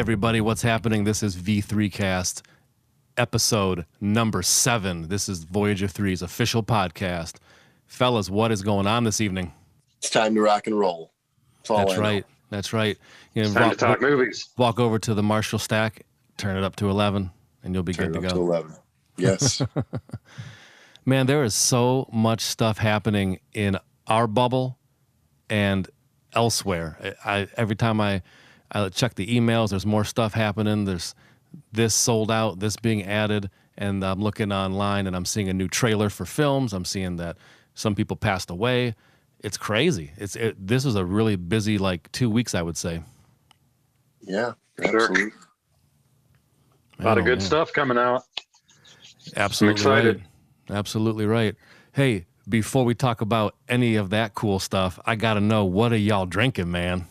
Hey, everybody, what's happening? This is V3Cast, episode number seven. This is Voyager 3's official podcast. Fellas, what is going on this evening? It's time to rock and roll. That's, all That's I know. right. That's right. You know, time walk, to talk movies. walk over to the Marshall stack, turn it up to 11, and you'll be Turn good it to up go. to 11. Yes. Man, there is so much stuff happening in our bubble and elsewhere. I, I every time I I check the emails, there's more stuff happening. There's this sold out, this being added, and I'm looking online and I'm seeing a new trailer for films. I'm seeing that some people passed away. It's crazy. It's it, this is a really busy like two weeks, I would say. yeah. Sure. Absolutely. A lot of Oh, good man. stuff coming out. Absolutely excited. right. Absolutely right. Hey, before we talk about any of that cool stuff, I got to know what are y'all drinking, man?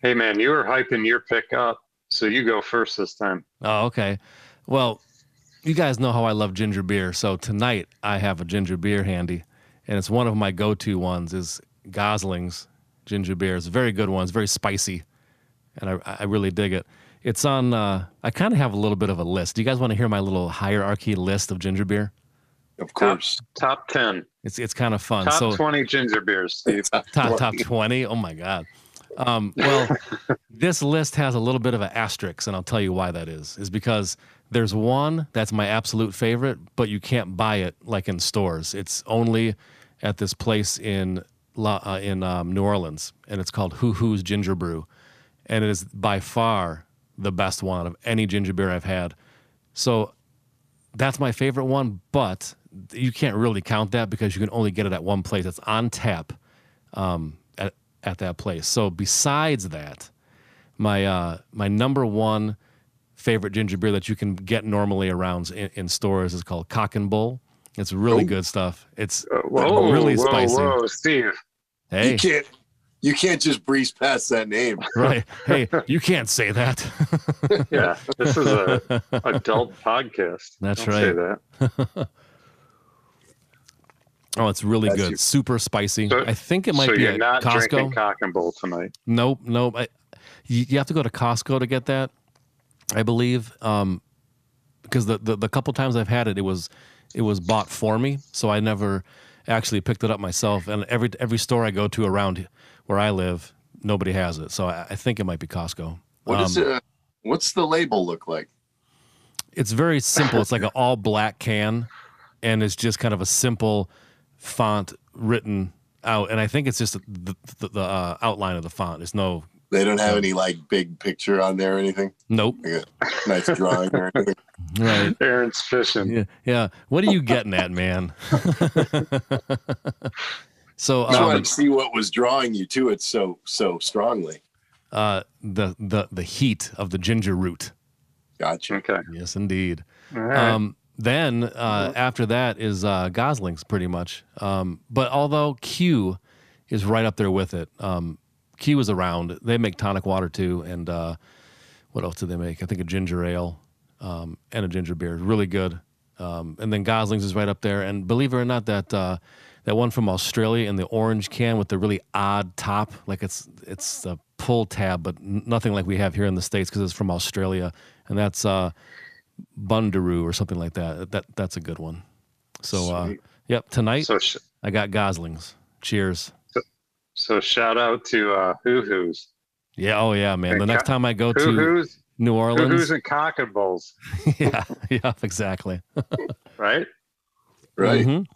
Hey man, you were hyping your pick up, so you go first this time. Oh, okay. Well, you guys know how I love ginger beer, so tonight I have a ginger beer handy, and it's one of my go-to ones. Is Gosling's ginger beer. It's a very good one. It's very spicy, and I, I really dig it. It's on. Uh, I kind of have a little bit of a list. Do you guys want to hear my little hierarchy list of ginger beer? Of course. Top ten, It's it's kind of fun. top so twenty ginger beers, Steve. top top 20 oh my god um, well this list has a little bit of an asterisk and i'll tell you why that is. Is because there's one that's my absolute favorite but you can't buy it like in stores. It's only at this place in La, uh, in um, new orleans and it's called Hu Hu's ginger brew and it is by far the best one of any ginger beer i've had. So that's my favorite one but you can't really count that because you can only get it at one place. It's on tap. Um, at, at that place. So besides that, my uh, my number one favorite ginger beer that you can get normally around in, in stores is called Cock and Bull. It's really Oh. good stuff. It's Uh, whoa, really whoa, spicy. whoa, Steve. hey, You can't you can't just breeze past that name. right? Hey, you can't say that. Yeah, this is a adult podcast. That's Don't Say right. that. Oh, it's really That's good. your- Super spicy. So- I think it might so be you're at not Costco. drinking cock and bull tonight. Nope, nope. I, you, you have to go to Costco to get that, I believe, um, because the, the the couple times I've had it, it was it was bought for me, so I never actually picked it up myself. And every every store I go to around where I live, nobody has it, so I, I think it might be Costco. What is Um, it? What's the label look like? It's very simple. It's like an all black can, and it's just kind of a simple font written out. And I think it's just the the, the uh, outline of the font. There's no They don't have any like big picture on there or anything. nope. Like nice drawing or anything. Right. Aaron's fishing. Yeah, yeah. What are you getting at, man? so, I wanted um, to see what was drawing you to it so so strongly. uh, the the the heat of the ginger root. Gotcha. Okay. Yes, indeed. All right. Um, then uh, after that is uh, Gosling's, pretty much. Um, but although Q is right up there with it, um, Q is around. They make tonic water too, and uh, what else do they make? I think a ginger ale um, and a ginger beer. Really good. Um, and then Gosling's is right up there. And believe it or not, that uh, that one from Australia in the orange can with the really odd top, like it's it's a pull tab, but n- nothing like we have here in the states because it's from Australia, and that's uh, Bundaroo or something like that. That that's a good one. So, uh, yep, tonight so sh- I got Goslings. Cheers. so shout out to uh, Hu Hu's. Yeah, oh yeah, man. The Okay. next time I go Hoo to Hoos, New Hoo Orleans, Hoos and cock and bulls, yeah, yeah, exactly. right? Right. Mhm.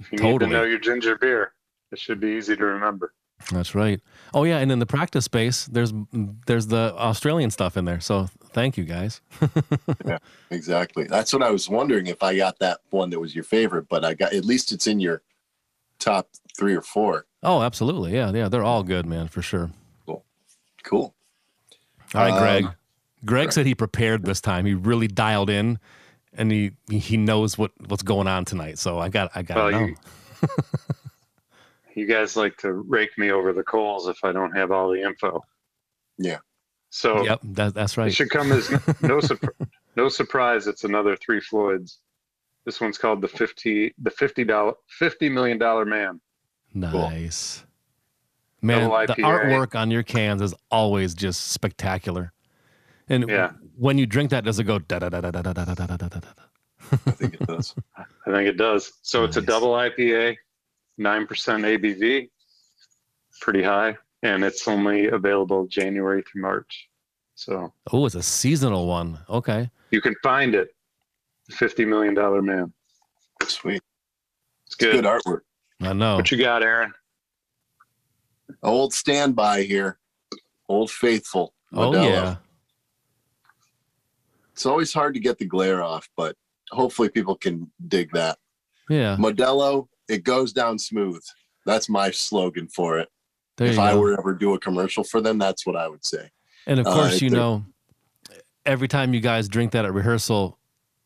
If you need to know your ginger beer, it should be easy to remember. That's right. Oh yeah, and in the practice space, there's there's the Australian stuff in there. So thank you guys. Yeah, exactly. That's what I was wondering if I got that one that was your favorite, but I got at least it's in your top three or four. Oh, absolutely. Yeah, yeah, they're all good, man, for sure. Cool. Cool. All right, Um, Greg. Greg said he prepared this time. He really dialed in, and he he knows what what's going on tonight. So I got I got Well, to know. you, you guys like to rake me over the coals if I don't have all the info. Yeah. So Yep, that, that's it should come as no surp- no surprise. It's another three Floyds. This one's called the fifty the fifty dollar fifty million dollar man. Nice, Man, the artwork on your cans is always just spectacular. And Yeah. when you drink that, does it go da da da da da da da da da da da da? I think it does. I think it does. So it's a Nice. double IPA, nine percent ABV, pretty high, and it's only available January through March. So Oh, it's a seasonal one. Okay. you can find it. Fifty million dollar man. Sweet. It's Good good. artwork. I know. What you got, Aaron? Old standby here. Old faithful. Modelo. Oh yeah. It's always hard to get the glare off, but hopefully people can dig that. Yeah. Modelo, it goes down smooth. That's my slogan for it. There if I go. were to ever do a commercial for them, that's what I would say. And of Uh, course, if you know, every time you guys drink that at rehearsal,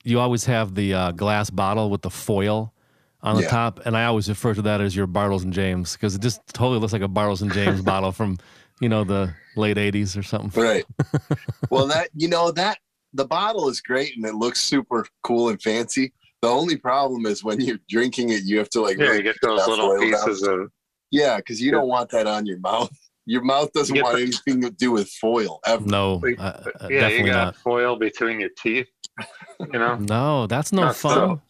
you always have the uh, glass bottle with the foil on the Yeah. top, and I always refer to that as your Bartles and James because it just totally looks like a Bartles and James bottle from, you know, the late '80s or something. Right. well, that you know that the bottle is great and it looks super cool and fancy. The only problem is when you're drinking it, you have to like Yeah, really you get those little foil down. pieces of Yeah, because you don't want that on your mouth. Your mouth doesn't You want the- anything to do with foil ever. No, Wait, uh, yeah, you definitely got not. foil between your teeth. You know, No, that's no Not fun. so.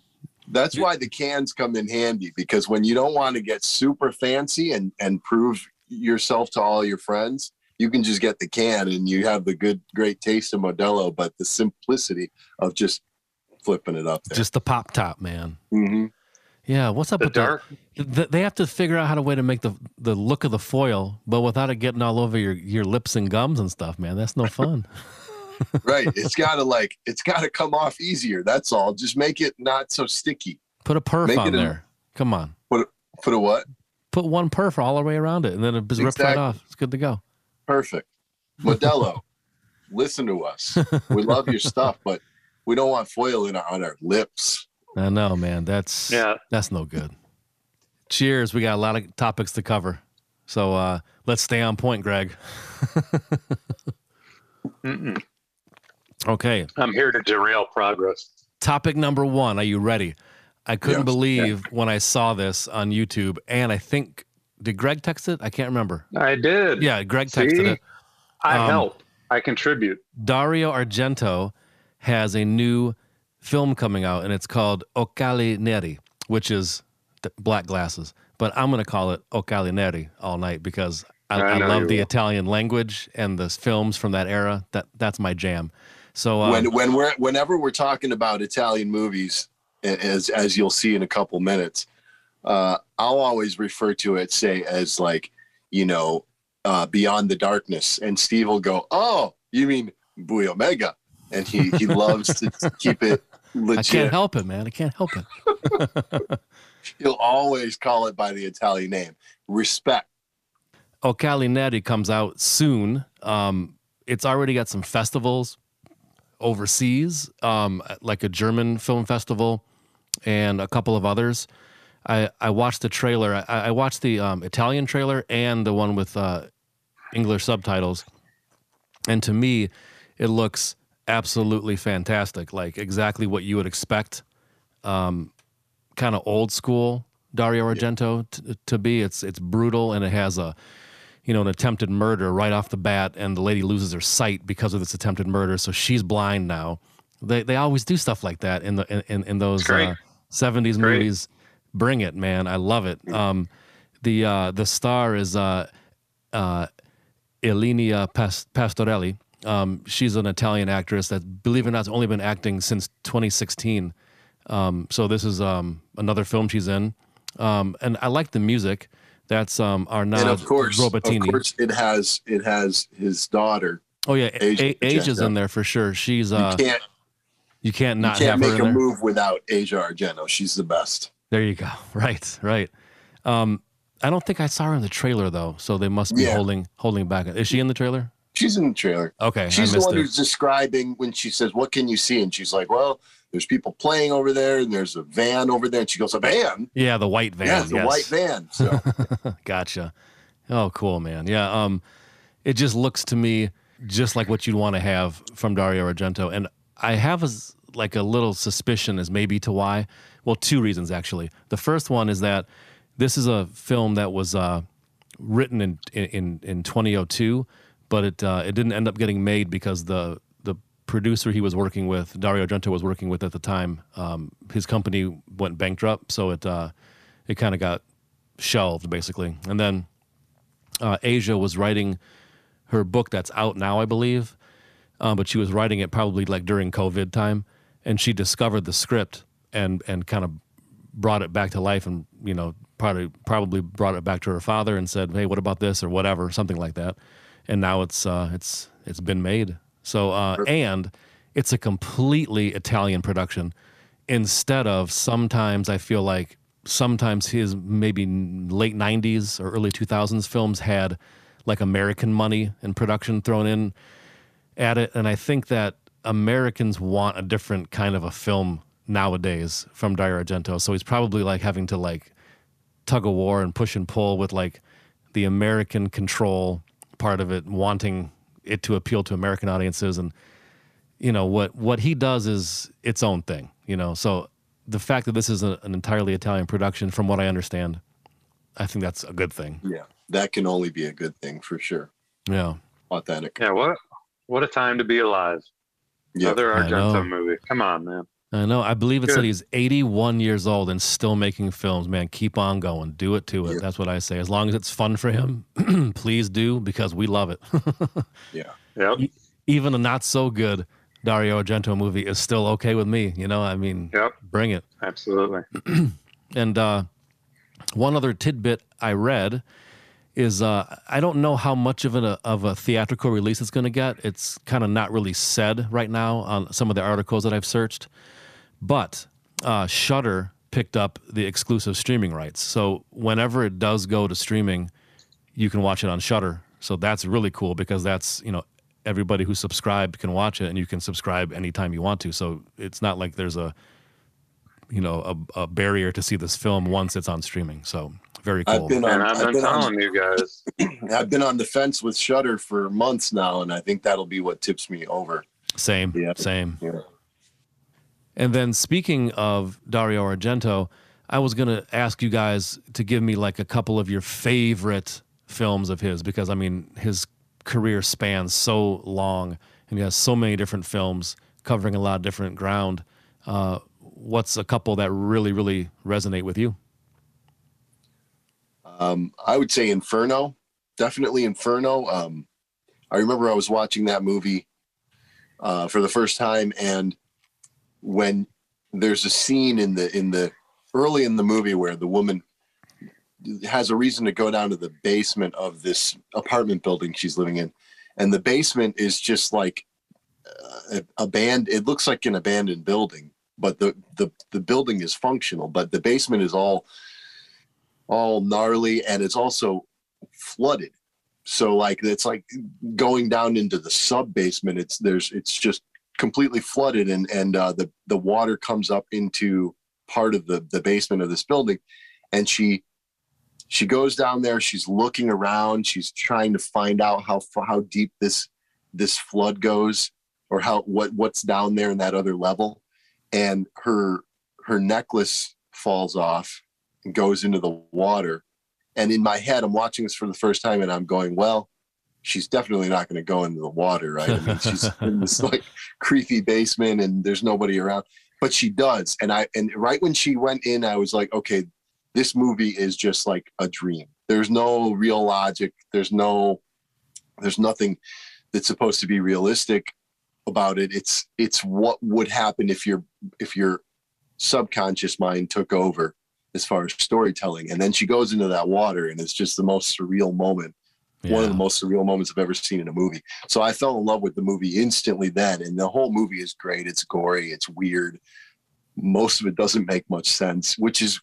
That's why the cans come in handy because when you don't want to get super fancy and and prove yourself to all your friends, you can just get the can and you have the good great taste of Modelo, but the simplicity of just flipping it up there. Just the pop top, man. Mhm. Yeah, what's up the with dark. that? Th- They have to figure out how to way to make the the look of the foil, but without it getting all over your your lips and gums and stuff, man. That's no fun. right. It's gotta like it's gotta come off easier. That's all. Just make it not so sticky. Put a perf Make on it a- there. Come on. Put a what? Put one perf all the way around it, and then it just rips right off. It's good to go. Perfect. Modelo, listen to us. We love your stuff, but we don't want foil in our, on our lips. I know, man. That's Yeah, that's no good. Cheers. We got a lot of topics to cover, so uh, let's stay on point, Greg. Okay. I'm here to derail progress. Topic number one. Are you ready? I couldn't Yes. believe when I saw this on YouTube, and I think did Greg text it? I can't remember. I did. Yeah, Greg texted See? it. I Um, help. I contribute. Dario Argento has a new film coming out, and it's called Occhiali Neri, which is black glasses. But I'm going to call it Occhiali Neri all night because I, I I, love the will. Italian language and the films from that era. That that's my jam. So um, when when we're whenever we're talking about Italian movies, as as you'll see in a couple minutes, uh, I'll always refer to it say as like you know uh, Beyond the Darkness, and Steve will go, "Oh, you mean Buio Omega," and he he loves to keep it I can't help it, man. I can't help it. He'll always call it by the Italian name. Respect. Occhiali Neri comes out soon. Um, it's already got some festivals overseas, um, like a German film festival and a couple of others. I, I watched the trailer. I, I watched the um, Italian trailer and the one with uh, English subtitles. And to me, it looks absolutely fantastic. Like exactly what you would expect. Um, kind of old school Dario Argento t- to be. It's it's brutal and it has a you know an attempted murder right off the bat, and the lady loses her sight because of this attempted murder, so she's blind now. They they always do stuff like that in the in in those uh, 70s Great. movies. Bring it, man! I love it. Um, the uh, the star is uh, uh, Ilenia Pas- Pastorelli. Um, she's an Italian actress that, believe it or not, has only been acting since 2016. Um, so this is um, another film she's in, um, and I like the music. That's um, Arnaud and of course, Rebotini. of course, it has it has his daughter. oh yeah, Asia A- Asia's in there for sure. She's You uh, can't you can't you not can't have make her a there. move without Asia Argento. She's the best. There you go. Right, right. Um, I don't think I saw her in the trailer though, so they must be Yeah. holding holding back. Is she in the trailer? She's in the trailer. Okay, She's the one who's describing when she says, "What can you see?" And she's like, "Well, there's people playing over there, and there's a van over there." And she goes, "A van? Yeah, the white van. yeah, a yes. white van." So gotcha. Oh, cool, man. Yeah. Um, it just looks to me just like what you'd want to have from Dario Argento, and I have a, like a little suspicion as maybe to why. Well, two reasons actually. The first one is that this is a film that was uh, written in in in 2002, but it uh, it didn't end up getting made because the the producer he was working with, Dario Argento was working with at the time, um, his company went bankrupt, so it uh, it kind of got shelved basically. And then uh, Asia was writing her book that's out now, I believe, um, but she was writing it probably like during COVID time, and she discovered the script and and kind of brought it back to life, and you know probably probably brought it back to her father and said, "Hey, what about this?" or whatever, something like that. And now it's uh, it's it's been made. So uh, and it's a completely Italian production instead of sometimes I feel like sometimes his maybe late 90s or early 2000s films had like American money and production thrown in at it. And I think that Americans want a different kind of a film nowadays from Dario Argento. So he's probably like having to like tug of war and push and pull with like the American control part of it, wanting it to appeal to American audiences. And, you know, what, what he does is its own thing, you know? So the fact that this is a, an entirely Italian production, from what I understand, I think that's a good thing. Yeah, that can only be a good thing for sure. Yeah. Authentic. Yeah, what what a time to be alive. Yeah. Another Argento movie. Come on, man. I know. I believe it said he's 81 years old and still making films. Man, keep on going. Do it to it. Yeah. That's what I say. As long as it's fun for him, please do because we love it. Yeah. Yep. Even a not so good Dario Argento movie is still okay with me. You know, I mean, Yep. bring it. Absolutely. And uh, one other tidbit I read is uh, I don't know how much of a of a theatrical release it's going to get. It's kind of not really said right now on some of the articles that I've searched, but uh, Shudder picked up the exclusive streaming rights. So whenever it does go to streaming, you can watch it on Shudder. So that's really cool because that's you know everybody who's subscribed can watch it, and you can subscribe anytime you want to. So it's not like there's a you know a, a barrier to see this film once it's on streaming. So very cool. I've been And on. I've I've been been telling on, you guys. I've been on the fence with Shudder for months now, and I think that'll be what tips me over. Same, Yeah. same. Yeah. And then speaking of Dario Argento, I was gonna ask you guys to give me like a couple of your favorite films of his because I mean his career spans so long and he has so many different films covering a lot of different ground. Uh, what's a couple that really, really resonate with you? Um, I would say Inferno, definitely Inferno. Um, I remember I was watching that movie uh, for the first time, and when there's a scene in the in the early in the movie where the woman has a reason to go down to the basement of this apartment building she's living in, and the basement is just like uh, a band. It looks like an abandoned building, but the the the building is functional, but the basement is all all gnarly and it's also flooded so like it's like going down into the sub basement it's there's it's just completely flooded and and uh, the the water comes up into part of the the basement of this building. And she she goes down there. She's looking around. She's trying to find out how how deep this this flood goes or how what what's down there in that other level. And her her necklace falls off and goes into the water. And in my head, I'm watching this for the first time and I'm going, well, she's definitely not going to go into the water, right? I mean, she's in this like creepy basement and there's nobody around, but she does. And I, and right when she went in, I was like, okay, this movie is just like a dream. There's no real logic. There's no, there's nothing that's supposed to be realistic about it. It's, it's what would happen if your, if your subconscious mind took over as far as storytelling. And then she goes into that water and it's just the most surreal moment. One of the most surreal moments I've ever seen in a movie. So I fell in love with the movie instantly then. And the whole movie is great. It's gory. It's weird. Most of it doesn't make much sense, which is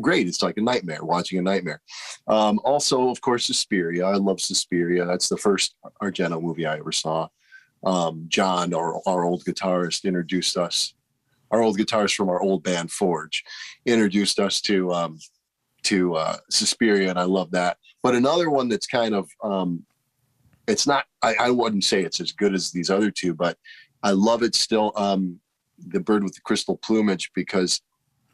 great. It's like a nightmare, watching a nightmare. Um, also, of course, Suspiria. I love Suspiria. That's the first Argento movie I ever saw. Um, John, our, our old guitarist, introduced us. Our old guitarist from our old band Forge introduced us to um, to uh, Suspiria, and I love that. But another one that's kind of um, it's not. I, I wouldn't say it's as good as these other two, but I love it still. Um, the bird with the crystal plumage because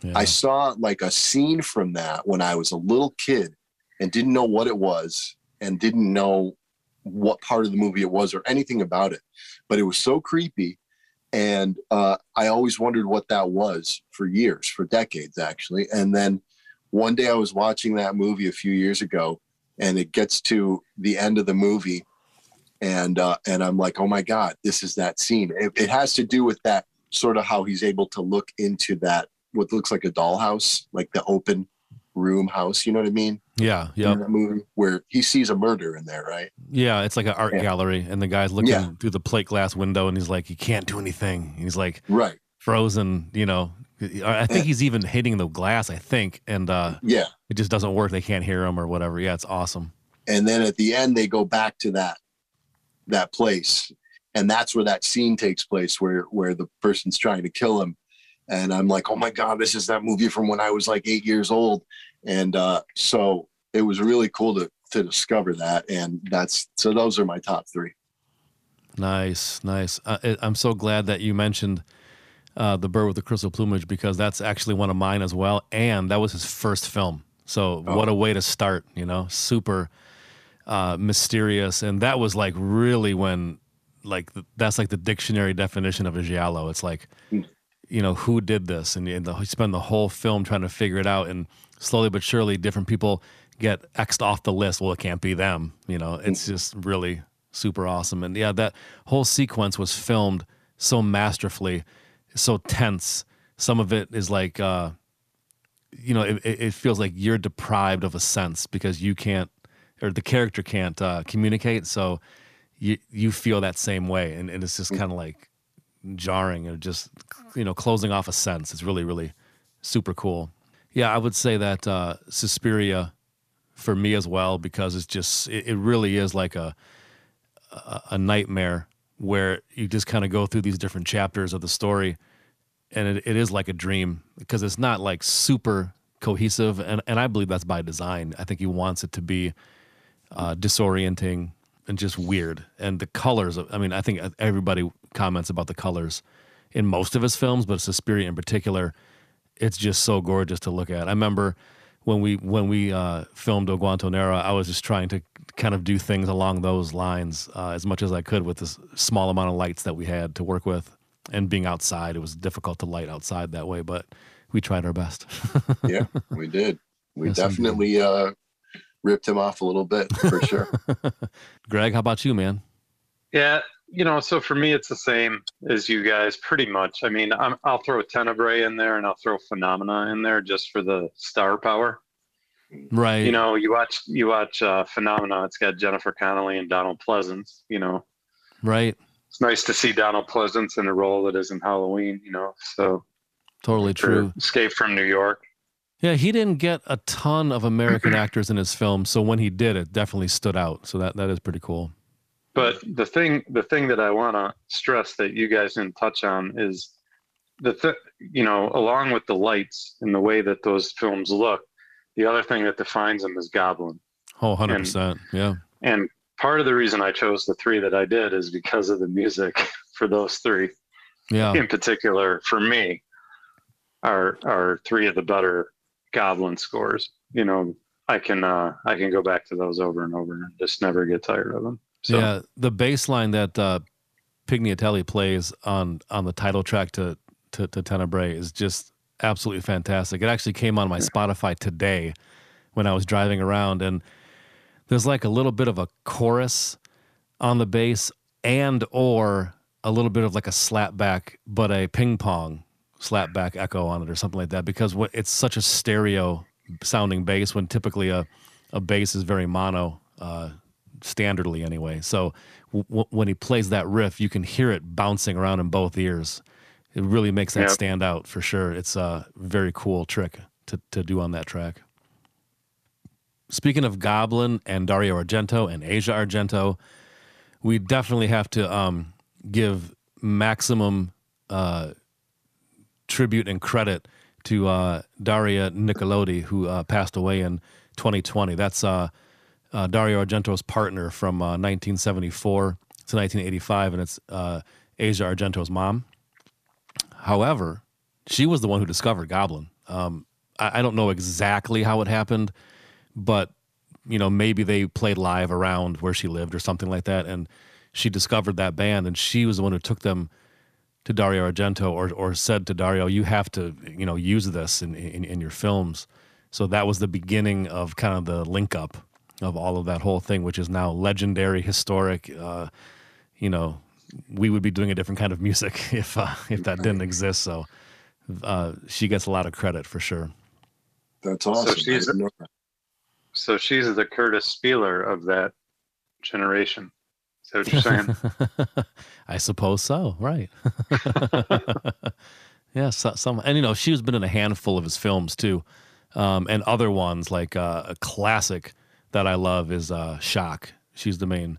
Yeah. I saw like a scene from that when I was a little kid, and didn't know what it was and didn't know what part of the movie it was or anything about it. But it was so creepy. And uh, I always wondered what that was for years, for decades, actually. And then one day I was watching that movie a few years ago, and it gets to the end of the movie, and uh, and I'm like, oh my god, this is that scene. It, it has to do with that sort of how he's able to look into that what looks like a dollhouse, like the open room house. You know what I mean? Yeah, yeah. Movie where he sees a murder in there, right? Yeah, it's like an art Yeah. gallery, and the guy's looking Yeah. through the plate glass window, and he's like, "You can't do anything." He's like Right. frozen, you know. I think he's even hitting the glass. I think, and uh, Yeah. it just doesn't work. They can't hear him or whatever. Yeah, it's awesome. and then at the end they go back to that that place and that's where that scene takes place where where the person's trying to kill him and i'm like oh my god this is that movie from when i was like eight years old and uh so it was really cool to to discover that and that's so those are my top three Nice, nice. Uh, I- I'm so glad that you mentioned uh, the bird with the crystal plumage because that's actually one of mine as well, and that was his first film. So Oh. what a way to start, you know? Super uh, mysterious, and that was like really when, like, th- that's like the dictionary definition of a giallo. It's like, Hmm. you know, who did this, and, and the, you spend the whole film trying to figure it out, and slowly but surely, different people get xed off the list. Well, it can't be them. You know, it's just really super awesome. And yeah, that whole sequence was filmed so masterfully, so tense. Some of it is like, uh, you know, it, it feels like you're deprived of a sense because you can't, or the character can't uh, communicate. So you you feel that same way, and, and it's just kind of like jarring or just you know closing off a sense. It's really really super cool. Yeah, I would say that uh, Suspiria for me as well because it's just it, it really is like a a, a nightmare where you just kind of go through these different chapters of the story and it, it is like a dream because it's not like super cohesive and, and i believe that's by design. I think he wants it to be uh, disorienting and just weird. And the colors of, i mean i think everybody comments about the colors in most of his films but suspiria in particular it's just so gorgeous to look at. I remember when we when we uh, filmed Oguantonera, I was just trying to kind of do things along those lines uh, as much as I could with this small amount of lights that we had to work with, and being outside, it was difficult to light outside that way, but we tried our best. yeah we did we Yes, indeed. definitely uh ripped him off a little bit for sure Greg, how about you, man? Yeah, you know, so for me, it's the same as you guys, pretty much. I mean, I'm, I'll throw Tenebrae in there, and I'll throw Phenomena in there just for the star power. Right. You know, you watch you watch uh, Phenomena. It's got Jennifer Connelly and Donald Pleasence. You know, right. It's nice to see Donald Pleasence in a role that isn't Halloween. You know, so Totally true. Escape from New York. Yeah, he didn't get a ton of American actors in his film, so when he did, it definitely stood out. So that that is pretty cool. But the thing, the thing that I want to stress that you guys didn't touch on is the, th- you know, along with the lights and the way that those films look, the other thing that defines them is Goblin. Oh, 100%. Yeah. And part of the reason I chose the three that I did is because of the music for those three Yeah. in particular. For me, are are three of the better Goblin scores. You know, I can uh, I can go back to those over and over and just never get tired of them. So, Yeah, the bass line that uh, Pignatelli plays on on the title track to to, to Tenebrae is just absolutely fantastic. It actually came on my Spotify today when I was driving around, and there's like a little bit of a chorus on the bass and or a little bit of like a slapback, but a ping pong slapback echo on it or something like that because what it's such a stereo sounding bass when typically a a bass is very mono uh, standardly anyway. So w- w- when he plays that riff, you can hear it bouncing around in both ears. It really makes that Yep. stand out for sure. It's a very cool trick to, to do on that track. Speaking of Goblin and Dario Argento and Asia Argento, we definitely have to um, give maximum uh, tribute and credit to uh, Daria Nicolodi, who uh, passed away in 2020. That's uh, uh, Dario Argento's partner from uh, 1974 to 1985, and it's uh, Asia Argento's mom. However, she was the one who discovered Goblin. Um, I, I don't know exactly how it happened, but you know, maybe they played live around where she lived or something like that. And she discovered that band and she was the one who took them to Dario Argento or, or said to Dario, you have to, you know, use this in, in, in your films. So that was the beginning of kind of the link up of all of that whole thing, which is now legendary, historic. Uh, you know, we would be doing a different kind of music if uh, if that didn't exist. So uh, she gets a lot of credit for sure. That's awesome. So she's, so she's the Curtis Spieler of that generation. Is that what you're saying? I suppose so. Right. yeah. So, some, and you know, she's been in a handful of his films too, um, and other ones like uh, a classic that I love is uh, Shock. She's the main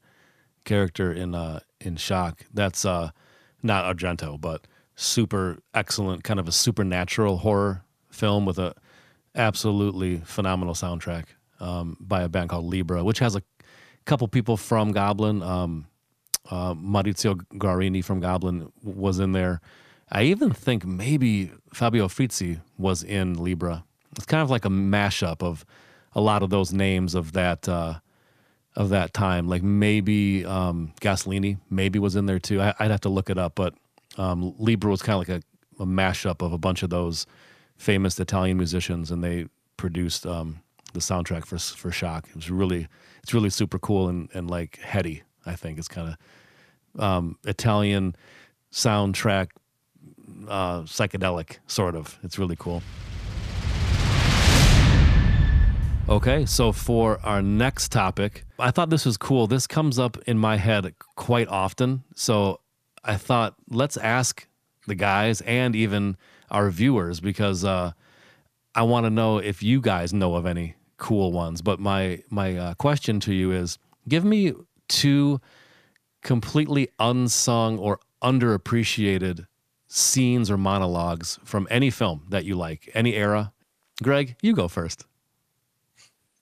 character in uh, in Shock. That's uh, not Argento, but super excellent, kind of a supernatural horror film with a absolutely phenomenal soundtrack um, by a band called Libra, which has a couple people from Goblin. Um, uh, Maurizio Guarini from Goblin was in there. I even think maybe Fabio Frizzi was in Libra. It's kind of like a mashup of a lot of those names of that uh, of that time. Like maybe um, Gasolini maybe was in there too. I, would have to look it up, but um, Libra was kind of like a, a, mashup of a bunch of those famous Italian musicians, and they produced um, the soundtrack for for Shock. It was really it's really super cool and and like heady. I think it's kind of um, Italian soundtrack, uh, psychedelic sort of. It's really cool. Okay, so for our next topic, I thought this was cool. This comes up in my head quite often. So I thought let's ask the guys and even our viewers because uh, I want to know if you guys know of any cool ones. But my my uh, question to you is: give me two completely unsung or underappreciated scenes or monologues from any film that you like, any era. Greg, you go first.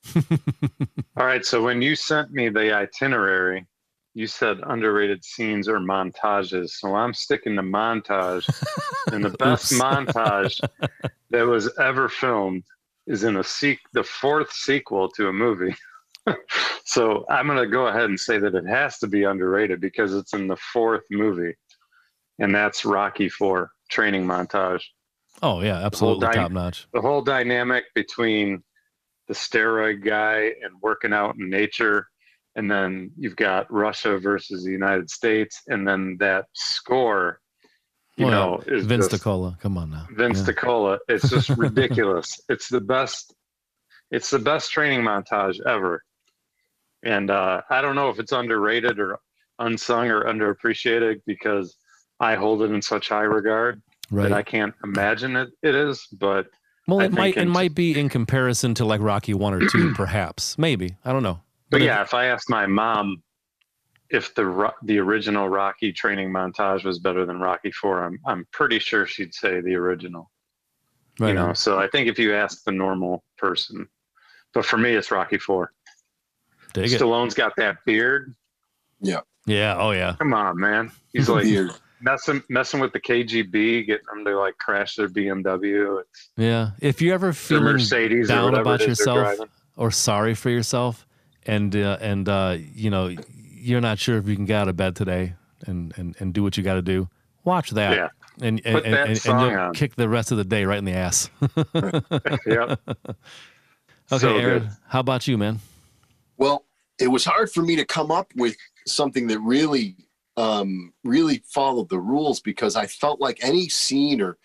All right. So when you sent me the itinerary, you said underrated scenes or montages. So I'm sticking to montage. and the best montage that was ever filmed is in a seek the fourth sequel to a movie. so I'm going to go ahead and say that it has to be underrated because it's in the fourth movie, and that's Rocky Four training montage. Oh yeah, absolutely top notch. The whole dynamic between the steroid guy and working out in nature. And then you've got Russia versus the United States, and then that score, you well, know, is Vince DiCola. Come on now, Vince yeah. DiCola. It's just ridiculous. it's the best. It's the best training montage ever, and uh, I don't know if it's underrated or unsung or underappreciated because I hold it in such high regard right. that I can't imagine it. It is, but well, it might it might be in comparison to like Rocky one or two, perhaps, maybe. I don't know. But, but yeah, if, if I asked my mom if the the original Rocky training montage was better than Rocky Four, I'm I'm pretty sure she'd say the original. Right you know, on. so I think if you ask the normal person, but for me, it's Rocky Four. Dig Stallone's it. got that beard. Yeah. Yeah. Oh yeah. Come on, man. He's like messing messing with the KGB, getting them to like crash their BMW. It's, yeah, if you ever feeling down about yourself or sorry for yourself, and uh, and uh, you know you're not sure if you can get out of bed today and and, and do what you got to do, watch that. Yeah. And and, and, and, and you'll on. kick the rest of the day right in the ass. yep. Okay, so Aaron, good. how about you, man? Well, it was hard for me to come up with something that really um, really followed the rules because I felt like any scene or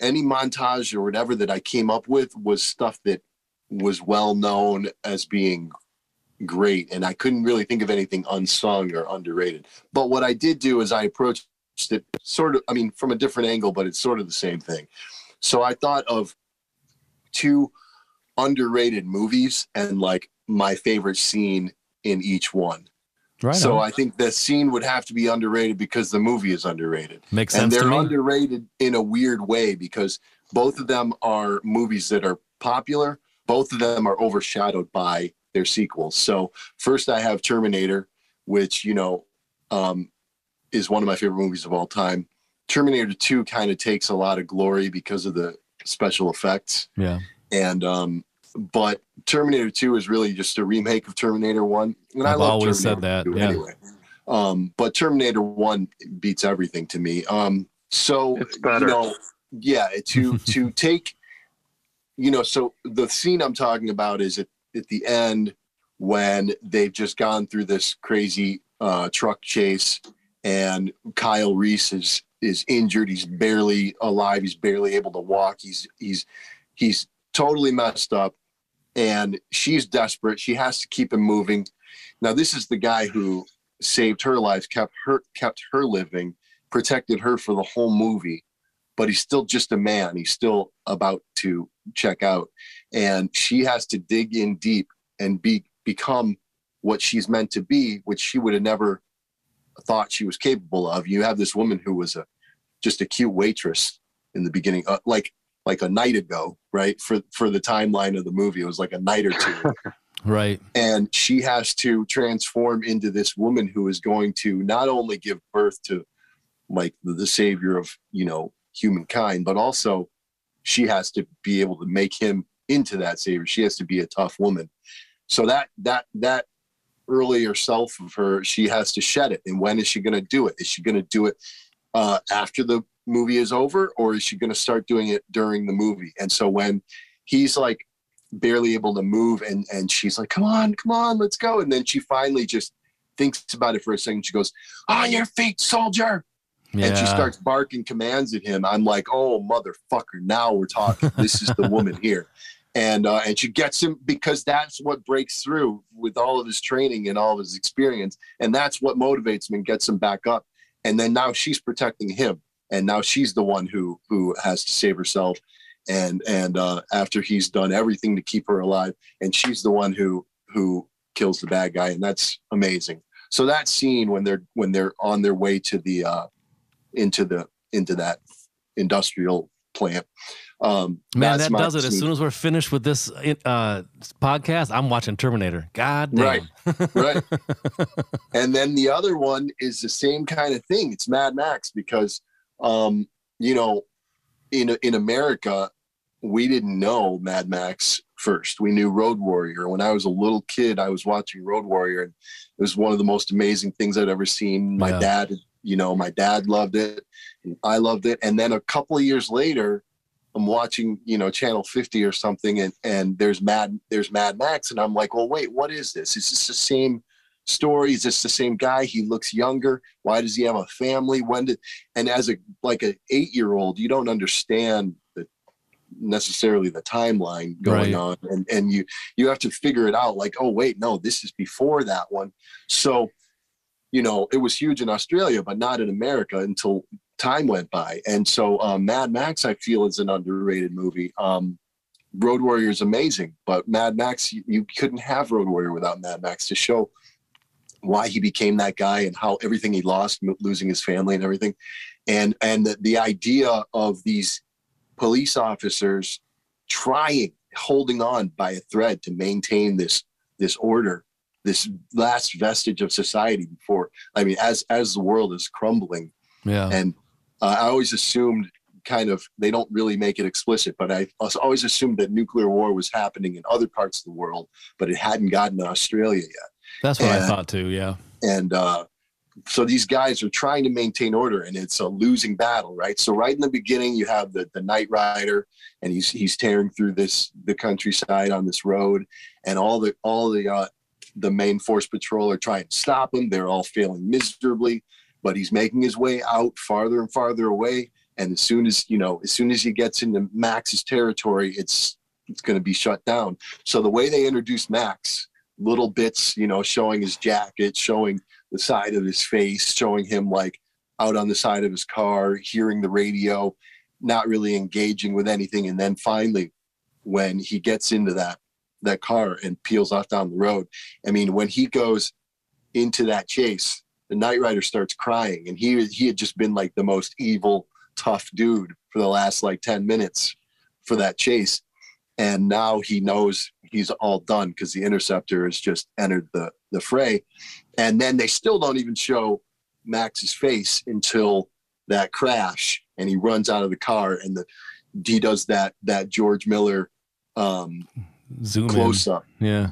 any montage or whatever that I came up with was stuff that was well known as being great. And I couldn't really think of anything unsung or underrated. But what I did do is I approached it sort of, I mean, from a different angle, but it's sort of the same thing. So I thought of two underrated movies and like my favorite scene in each one. Right. So on. I think the scene would have to be underrated because the movie is underrated. Makes sense. And they're underrated in a weird way because both of them are movies that are popular. Both of them are overshadowed by their sequels. So first I have Terminator, which, you know, um, is one of my favorite movies of all time. Terminator 2 kind of takes a lot of glory because of the special effects. Yeah. And um, but Terminator 2 is really just a remake of Terminator 1. And I've always said that. Yeah. Anyway. Um, but Terminator 1 beats everything to me. Um, so, you know, yeah, to, to take, you know, so the scene I'm talking about is at, at the end when they've just gone through this crazy uh, truck chase and Kyle Reese is is injured. He's barely alive. He's barely able to walk. He's he's he's totally messed up and she's desperate. She has to keep him moving. Now, this is the guy who saved her life, kept her kept her living, protected her for the whole movie. But he's still just a man. He's still about to check out, and she has to dig in deep and be become what she's meant to be, which she would have never thought she was capable of. You have this woman who was a just a cute waitress in the beginning, uh, like like a night ago, right? For for the timeline of the movie, it was like a night or two. right. And she has to transform into this woman who is going to not only give birth to like the, the savior of, you know, humankind, but also she has to be able to make him into that savior. She has to be a tough woman. So that that that earlier self of her, she has to shed it. And when is she going to do it? Is she going to do it uh, after the movie is over or is she going to start doing it during the movie and so when he's like barely able to move and and she's like come on come on let's go and then she finally just thinks about it for a second she goes on your feet soldier yeah. and she starts barking commands at him. I'm like oh motherfucker now we're talking. This is the woman here. And uh, and she gets him because that's what breaks through with all of his training and all of his experience. And that's what motivates him and gets him back up. And then now she's protecting him. And now she's the one who who has to save herself. And and uh, after he's done everything to keep her alive. And she's the one who who kills the bad guy. And that's amazing. So that scene when they're when they're on their way to the uh into the into that industrial plant um man that does it as soon as we're finished with this uh podcast i'm watching terminator god damn. right right and then the other one is the same kind of thing it's mad max because um, you know, in in America, we didn't know Mad Max first. We knew Road Warrior. When I was a little kid, I was watching Road Warrior, and it was one of the most amazing things I'd ever seen. My yeah. dad, you know, my dad loved it, I loved it. And then a couple of years later, I'm watching, you know, Channel 50 or something, and and there's Mad there's Mad Max, and I'm like, well, wait, what is this? Is this the same story? Is this the same guy? He looks younger. Why does he have a family? When did? And as a like an eight year old, you don't understand the necessarily the timeline going right. on, and and you you have to figure it out. Like, oh wait, no, this is before that one. So, you know, it was huge in Australia, but not in America until time went by. And so, um, Mad Max, I feel, is an underrated movie. Um, Road Warrior is amazing, but Mad Max, you, you couldn't have Road Warrior without Mad Max to show why he became that guy and how everything he lost, losing his family and everything. And and the, the idea of these police officers trying, holding on by a thread to maintain this this order, this last vestige of society before. I mean, as as the world is crumbling. Yeah. And uh, I always assumed kind of they don't really make it explicit, but I always assumed that nuclear war was happening in other parts of the world, but it hadn't gotten to Australia yet. That's what and, I thought too. Yeah. And uh, so these guys are trying to maintain order, and it's a losing battle, right? So right in the beginning, you have the the Nightrider, and he's he's tearing through this the countryside on this road, and all the all the uh, the main force patrol are trying to stop him. They're all failing miserably, but he's making his way out farther and farther away. And as soon as you know, as soon as he gets into Max's territory, it's it's going to be shut down. So the way they introduce Max little bits, you know, showing his jacket, showing the side of his face, showing him like out on the side of his car, hearing the radio, not really engaging with anything. And then finally, when he gets into that that car and peels off down the road, I mean, when he goes into that chase, the Nightrider starts crying, and he he had just been like the most evil, tough dude for the last like ten minutes for that chase, and now he knows he's all done because the interceptor has just entered the the fray. And then they still don't even show max's face until that crash and he runs out of the car and the he does that that george miller um zoom close in. up. Yeah.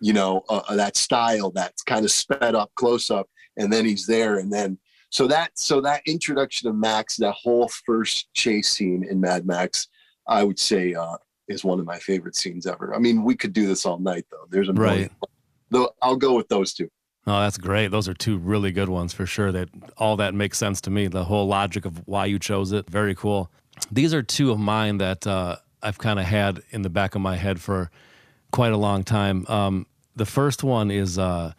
You know uh, uh, that style, that kind of sped up close up, and then he's there, and then so that so that introduction of Max, that whole first chase scene in Mad Max, I would say uh, is one of my favorite scenes ever. I mean, we could do this all night though. There's a Right. Though I'll go with those two. Oh, that's great. Those are two really good ones for sure. That all that makes sense to me. The whole logic of why you chose it. Very cool. These are two of mine that uh, I've kind of had in the back of my head for quite a long time. Um, the first one is uh,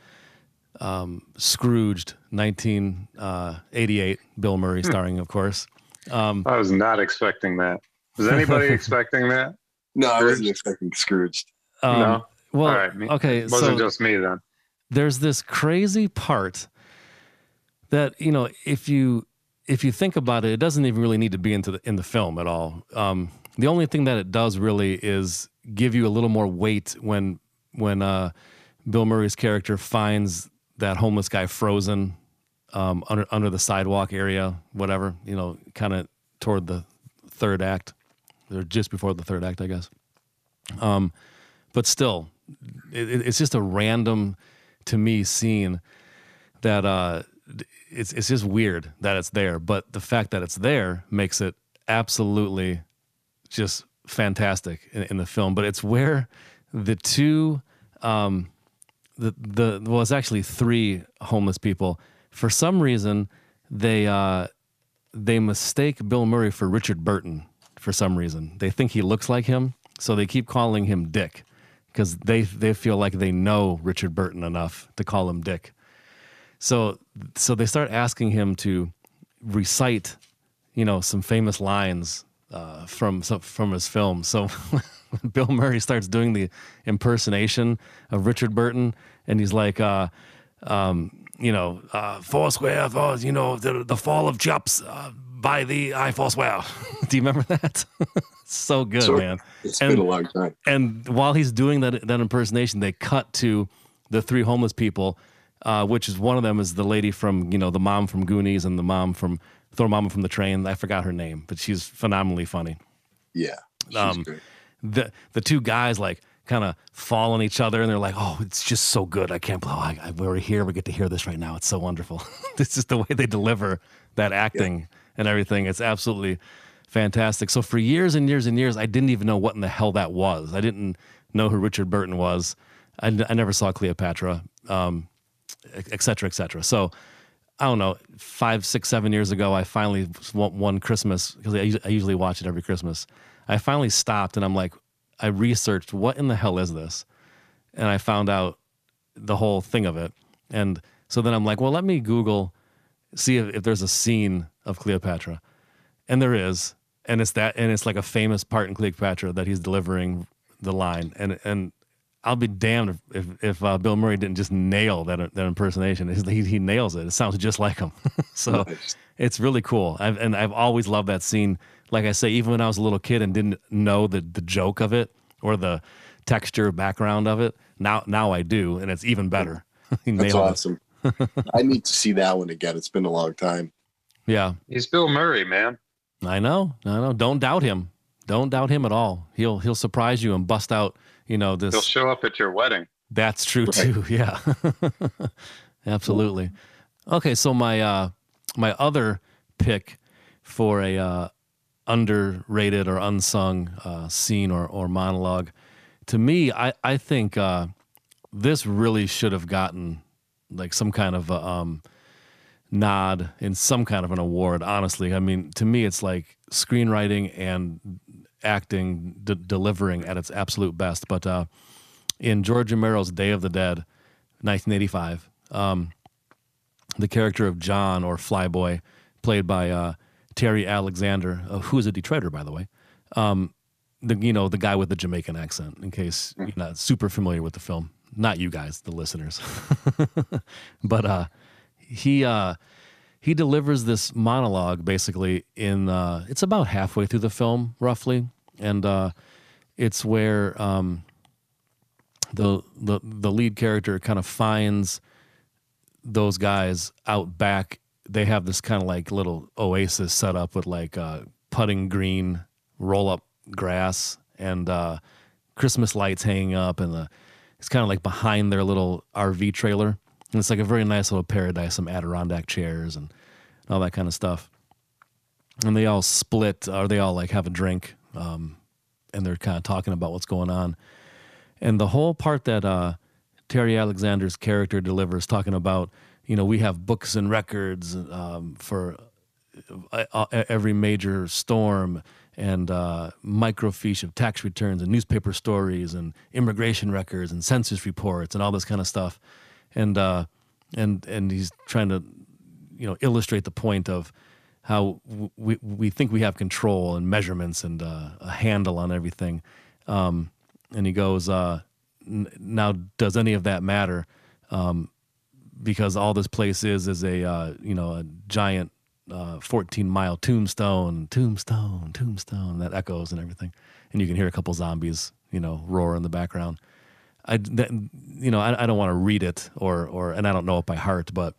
um, Scrooged, 1988, Bill Murray starring, of course. Um, I was not expecting that. Was anybody expecting that? No, I wasn't expecting Scrooged. um, no. Well, All right. me- okay. It wasn't so just me then. there's this crazy part that you know if you if you think about it it doesn't even really need to be into the in the film at all um, the only thing that it does really is give you a little more weight when when uh, bill murray's character finds that homeless guy frozen um, under under the sidewalk area whatever you know kind of toward the third act or just before the third act i guess. Um, but still it, it- it's just a random to me scene that uh it's it's just weird that it's there but the fact that it's there makes it absolutely just fantastic in, in the film but it's where the two um the the well it's actually three homeless people for some reason they uh they mistake Bill Murray for Richard Burton for some reason. They think he looks like him, so they keep calling him Dick because they they feel like they know Richard Burton enough to call him Dick. So so they start asking him to recite, you know, some famous lines uh, from from his film. So Bill Murray starts doing the impersonation of Richard Burton, and he's like. Uh, um, you know, uh, Foursquare, for, you know, the, the fall of Jups uh, by the I Foursquare. Do you remember that? so good, So- man. It's And- been a long time. And while he's doing that that impersonation, they cut to the three homeless people, uh, which is one of them is the lady from you know the mom from Goonies and the mom from Throw Mama from the Train. I forgot her name, but she's phenomenally funny Yeah. she's Um, great. the the two guys like kind of fall on each other and they're like, "Oh, it's just so good. I can't believe I, I, we're here. We get to hear this right now. It's so wonderful." this is the way they deliver that acting and everything. It's absolutely fantastic. So for years and years and years, I didn't even know what in the hell that was. I didn't know who Richard Burton was. I, I never saw Cleopatra, um, et cetera, et cetera. So I don't know, five, six, seven years ago, I finally one, Christmas because I, I usually watch it every Christmas. I finally stopped and I'm like, I researched what in the hell is this, and I found out the whole thing of it. And so then I'm like, well, let me Google, see if, if there's a scene of Cleopatra, and there is, and it's that, and it's like a famous part in Cleopatra that he's delivering the line, and and I'll be damned if if, if uh, Bill Murray didn't just nail that that impersonation. He, he nails it. It sounds just like him. so Nice. it's really cool. I've, and I've always loved that scene. Like I say, even when I was a little kid and didn't know the the joke of it or the texture background of it, now now I do, and it's even better. he That's awesome. I need to see that one again. It's been a long time. Yeah, He's Bill Murray, man. I know. I know. Don't doubt him. Don't doubt him at all. He'll he'll surprise you and bust out. You know this. He'll show up at your wedding. That's true Right. too. Yeah. Absolutely. Okay, so my uh my other pick for a uh underrated or unsung uh scene or or monologue to me I I think uh this really should have gotten like some kind of a, um nod in some kind of an award honestly. I mean, to me it's like screenwriting and acting de- delivering at its absolute best, but uh in George Romero's Day of the Dead, 1985. Um, the character of John or Flyboy, played by uh, Terry Alexander, uh, who is a Detroiter, by the way. Um, the you know the guy with the Jamaican accent. In case you're not super familiar with the film, not you guys, the listeners, but uh, he uh, he delivers this monologue basically in uh, it's about halfway through the film roughly, and uh, it's where um, the the the lead character kind of finds those guys out back. They have this kind of like little oasis set up with like uh, putting green, roll up grass, and uh, Christmas lights hanging up, and the it's kind of like behind their little RV trailer, and it's like a very nice little paradise, some Adirondack chairs and all that kind of stuff. And they all split, or they all like have a drink, um, and they're kind of talking about what's going on. And the whole part that uh, Terry Alexander's character delivers, talking about, you know, we have books and records um, for uh, uh, every major storm and uh, microfiche of tax returns and newspaper stories and immigration records and census reports and all this kind of stuff, and uh, and and he's trying to, you know, illustrate the point of how we we think we have control and measurements and uh, a handle on everything, um, and he goes, uh, now does any of that matter? Um, because all this place is is a uh, you know a giant uh, 14 mile tombstone, tombstone, tombstone that echoes and everything, and you can hear a couple zombies, you know, roar in the background. I, you know, I, I don't want to read it or, or, and I don't know it by heart, but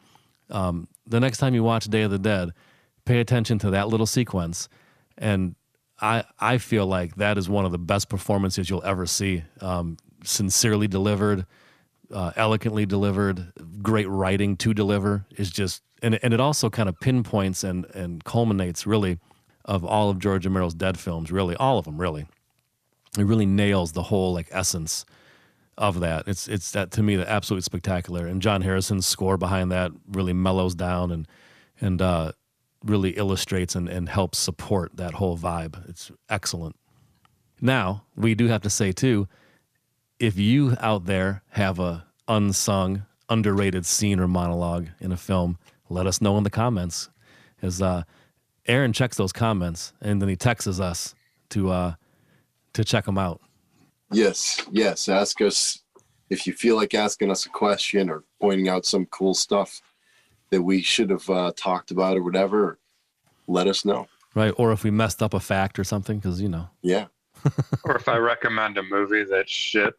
um, the next time you watch Day of the Dead, pay attention to that little sequence, and I, I feel like that is one of the best performances you'll ever see. Um, sincerely delivered, uh, eloquently delivered, great writing to deliver is just and and it also kind of pinpoints and and culminates really of all of George Romero's Dead films, really all of them, really. It really nails the whole like essence of that. It's it's that to me the absolutely spectacular, and John Harrison's score behind that really mellows down and and uh, really illustrates and, and helps support that whole vibe. It's excellent. Now we do have to say too, if you out there have a unsung, underrated scene or monologue in a film let us know in the comments. As uh, Aaron checks those comments and then he texts us to uh, to check them out. Yes, yes. Ask us if you feel like asking us a question or pointing out some cool stuff that we should have uh, talked about or whatever. Let us know. Right, or if we messed up a fact or something, because you know. Yeah. or if I recommend a movie that's shit,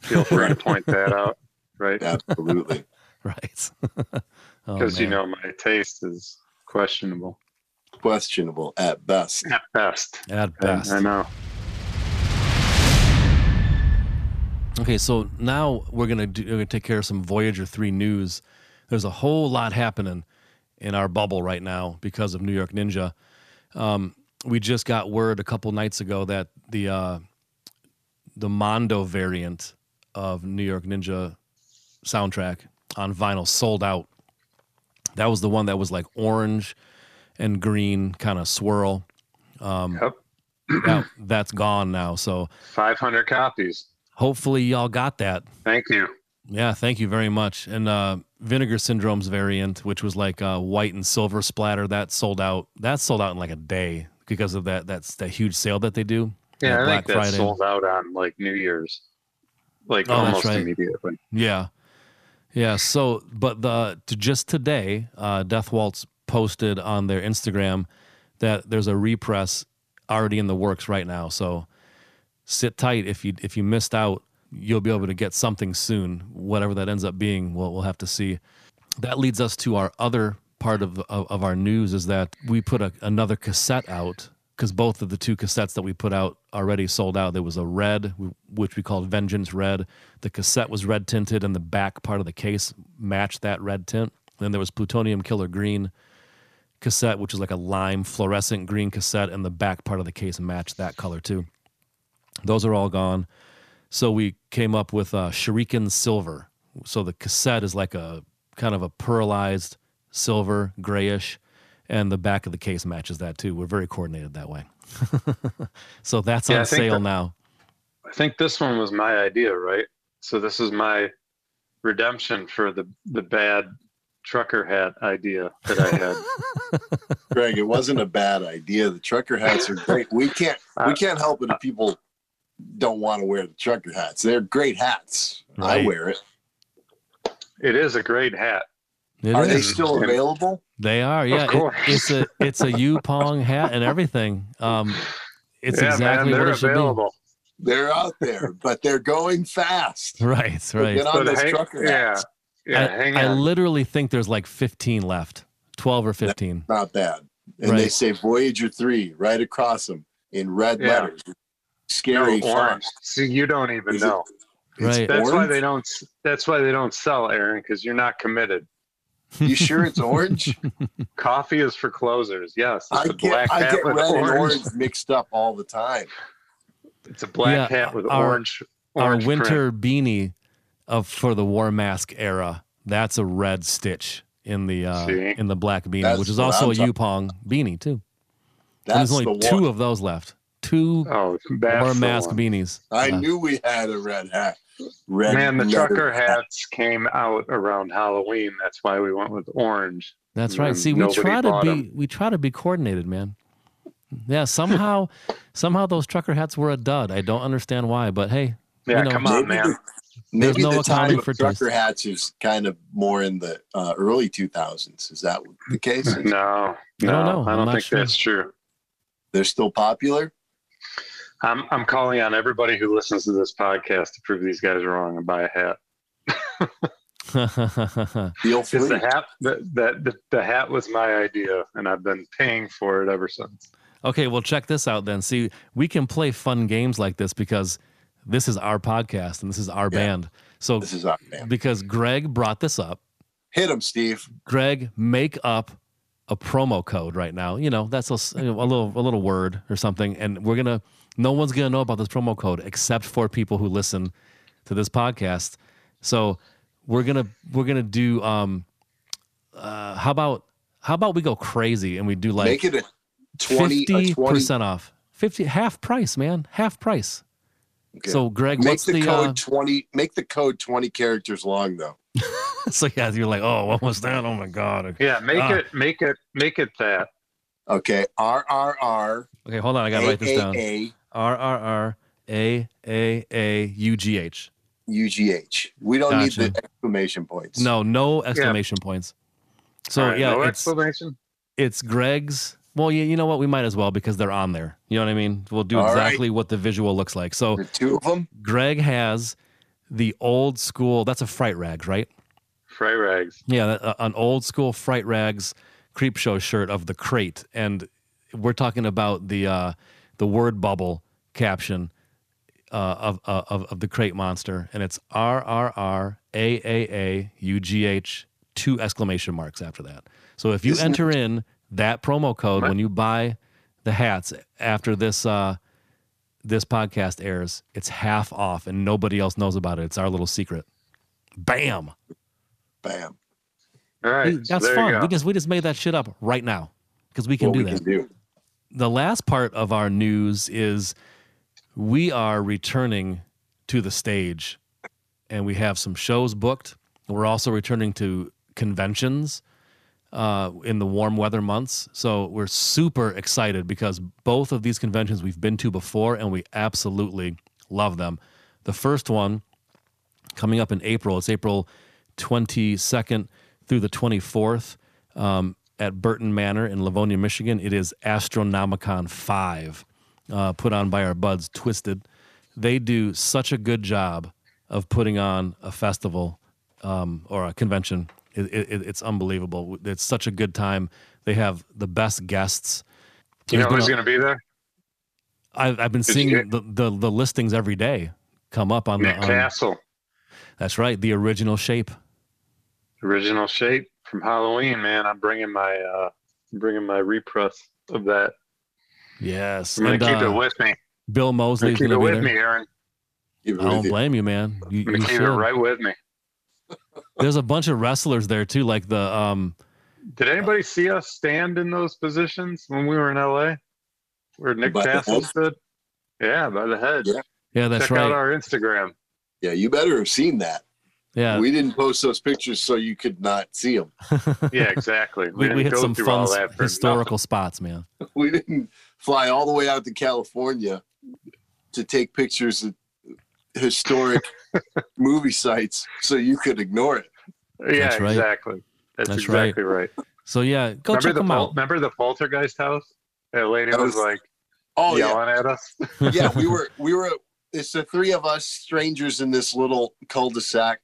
feel free to point that out. Right. Absolutely. right. Because oh, you know my taste is questionable. Questionable at best. At best. At best. I, I know. Okay, so now we're gonna do, we're gonna take care of some Voyager three news. There's a whole lot happening in our bubble right now because of New York Ninja. Um, we just got word a couple nights ago that the uh, the Mondo variant of New York Ninja soundtrack on vinyl sold out. That was the one that was like orange and green kind of swirl. Um, yep. that, that's gone now. So 500 copies. Hopefully, y'all got that. Thank you. Yeah, thank you very much. And uh, Vinegar Syndrome's variant, which was like uh, white and silver splatter, that sold out. That sold out in like a day because of that. That's that huge sale that they do. Yeah, I Black think that Friday. sold out on like New Year's, like oh, almost right. immediately. Yeah, yeah. So, but the to just today, uh, Death Waltz posted on their Instagram that there's a repress already in the works right now. So, sit tight. If you if you missed out, you'll be able to get something soon. Whatever that ends up being, we'll we'll have to see. That leads us to our other part of of, of our news is that we put a, another cassette out because both of the two cassettes that we put out already sold out. There was a red, which we called Vengeance Red. The cassette was red tinted, and the back part of the case matched that red tint. Then there was Plutonium Killer Green cassette, which is like a lime fluorescent green cassette, and the back part of the case matched that color too. Those are all gone. So we came up with uh, Shuriken Silver. So the cassette is like a kind of a pearlized silver, grayish and the back of the case matches that too. We're very coordinated that way. so that's yeah, on sale that, now. I think this one was my idea, right? So this is my redemption for the the bad trucker hat idea that I had. Greg, it wasn't a bad idea. The trucker hats are great. We can't we can't help it if people don't want to wear the trucker hats. They're great hats. Right. I wear it. It is a great hat. It Are is. they still available? They are. Yeah, it, it's a it's a Yupoong hat and everything. Um, it's yeah, exactly man, what it should available. be. They're out there, but they're going fast. Right, right. So get on this trucker hats. yeah, yeah. I, hang on. I literally think there's like 15 left, 12 or 15. That's not bad. And right. they say Voyager three right across them in red yeah. letters. Scary No, orange. So you don't even Is know. It's Right. That's why they don't. That's why they don't sell, Aaron, because you're not committed. You sure it's orange? Coffee is for closers. Yes, it's I a get black I hat get with red orange. and orange mixed up all the time. It's a black Yeah, hat with our- orange. Our orange print. winter beanie of for the war mask era. That's a red stitch in the uh, in the black beanie, That's which is also I'm a Yupoong beanie too. And there's only one. two of those left. Two Oh, that's war mask one. beanies. I left. knew we had a red hat. Red Man, the leather trucker hat. hats came out around Halloween. That's why we went with orange. That's right. See, we try to be be 'em. we try to be coordinated, man. Yeah, somehow somehow those trucker hats were a dud. I don't understand why, but hey, Yeah, You know, come on, Maybe man. the, There's maybe no the time of for trucker taste. hats is kind of more in the uh, early 2000s. Is that the case? No, I no, don't know. I I'm don't not think sure. that's true. They're still popular. I'm I'm calling on everybody who listens to this podcast to prove these guys wrong and buy a hat. Feel Because the hat the, the, the, the hat was my idea, and I've been paying for it ever since. okay, well check this out then. See, we can play fun games like this because this is our podcast and this is our Yeah. band. So This is our band because Greg brought this up, Hit him, Steve. Greg, make up a promo code right now. You know, that's a, s- you know, a little a little word or something, and we're gonna. No one's gonna know about this promo code except for people who listen to this podcast. So we're gonna we're gonna do. Um, uh, how about how about we go crazy and we do like Make it a 20, 50% off, fifty half price, man, half price. Okay. So Greg, make what's the, the, code uh, 20 make the code 20 characters long though. so yeah, you're like, oh, what was that? Oh my god. Yeah, make Ah. it make it make it that. Okay. RRR Okay, hold on, I gotta write this down. AAA R R R A A A U G H. UGH. We don't Gotcha. need the exclamation points. No, no exclamation points. So All right, yeah, no it's explanation. it's Greg's. Well, yeah, you know what? We might as well because they're on there. You know what I mean? We'll do All right. exactly what the visual looks like. So The two of them. Greg has the old school. That's a fright rags, right? Fry rags. Yeah, that- uh, an old school fright rags Creepshow shirt of the crate, and we're talking about the uh, the word bubble caption uh, of, uh, of of the crate monster, and it's R R R A A A U G H two exclamation marks after that. So if you Isn't enter in that promo code What? when you buy the hats after this uh, this podcast airs, it's half off, and nobody else knows about it. It's our little secret. Bam. Bam. All right, so That's there you fun. go. We just we just made that shit up right now because we can What do we that. can do. The last part of our news is we are returning to the stage, and we have some shows booked. We're also returning to conventions uh, in the warm weather months. So we're super excited because both of these conventions we've been to before, and we absolutely love them. The first one coming up in April. It's April 22nd through the 24th um, at Burton Manor in Livonia, Michigan. It is Astronomicon 5, uh, put on by our buds Twisted. They do such a good job of putting on a festival um, or a convention. It, it, it's unbelievable. It's such a good time. They have the best guests. you know who's going to be there? I've, I've been Did seeing the, the, the listings every day come up on the. On- Castle, that's right, the original shape. original shape from Halloween. Man, I'm bringing my uh, I'm bringing my repress of that. Yes, I'm gonna and, keep uh, it with me. Bill I'm Moseley's gonna keep it with there. me, Aaron. Give I don't with you. blame you, man. You, I'm you keep should. it right with me. There's a bunch of wrestlers there too, like the um. Did anybody see us stand in those positions when we were in LA? Where Nick By the Castle stood? Yeah, by the head. Yeah. Yeah, that's Check out our Instagram. Yeah, you better have seen that. Yeah, We didn't post those pictures so you could not see them. Yeah, exactly. we, didn't we hit some fun all s- that for historical spots, man. We didn't fly all the way out to California to take pictures of historic movie sites so you could ignore it. Yeah, That's right. exactly. That's, That's exactly right. So yeah, go remember check the them pol- out. remember the poltergeist house? That lady That was, was- like Oh yeah, yelling at us. yeah. We were we were. It's the three of us strangers in this little cul-de-sac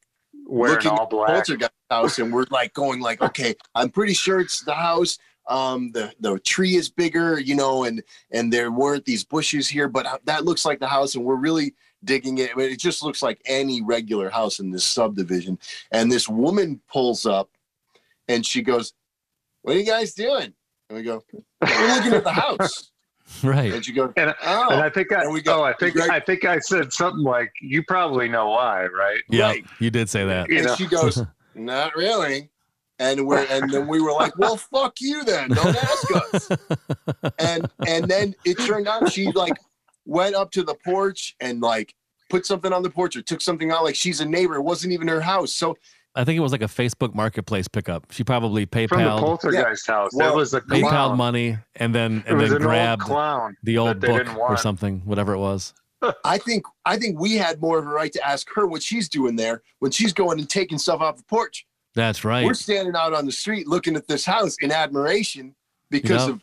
Wearing looking all at black. poltergeist house, and we're like going like, okay, I'm pretty sure it's the house. um, the the tree is bigger, you know, and and there weren't these bushes here, but that looks like the house, and we're really digging it. It just looks like any regular house in this subdivision. And this woman pulls up, and she goes, "What are you guys doing?" And we go, "We're looking at the house." Right. And she goes, And, "Oh." and I think I, we go. oh, I think Greg- I think I said something like, "You probably know why, right?" Yeah, Right. you did say that. You and know? she goes, "Not really." And we're and then we were like, "Well, fuck you then. Don't ask us." And and then it turned out she like went up to the porch and like put something on the porch or took something out like she's a neighbor. It wasn't even her house. So I think it was like a Facebook Marketplace pickup. She probably PayPal From the PayPal poltergeist house, Well, that was a PayPal money and then It and was then an grabbed old clown. the old book or something, whatever it was. I think I think we had more of a right to ask her what she's doing there when she's going and taking stuff off the porch. That's right. We're standing out on the street looking at this house in admiration because Yep. of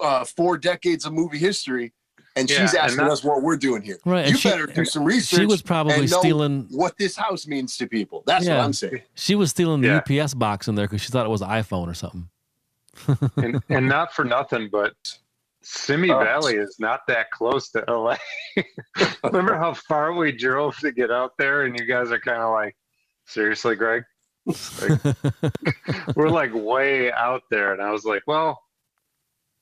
uh, four decades of movie history, and Yeah, she's and asking that- us what we're doing here. Right, You she- better do some research. She was probably and know stealing what this house means to people. That's Yeah. what I'm saying. she was stealing the Yeah. UPS box in there because she thought it was an iPhone or something. and, and not for nothing, but Simi Oh. Valley is not that close to LA. Remember how far we drove to get out there, and you guys are kind of like, seriously, Greg? We're like way out there, and I was like, well,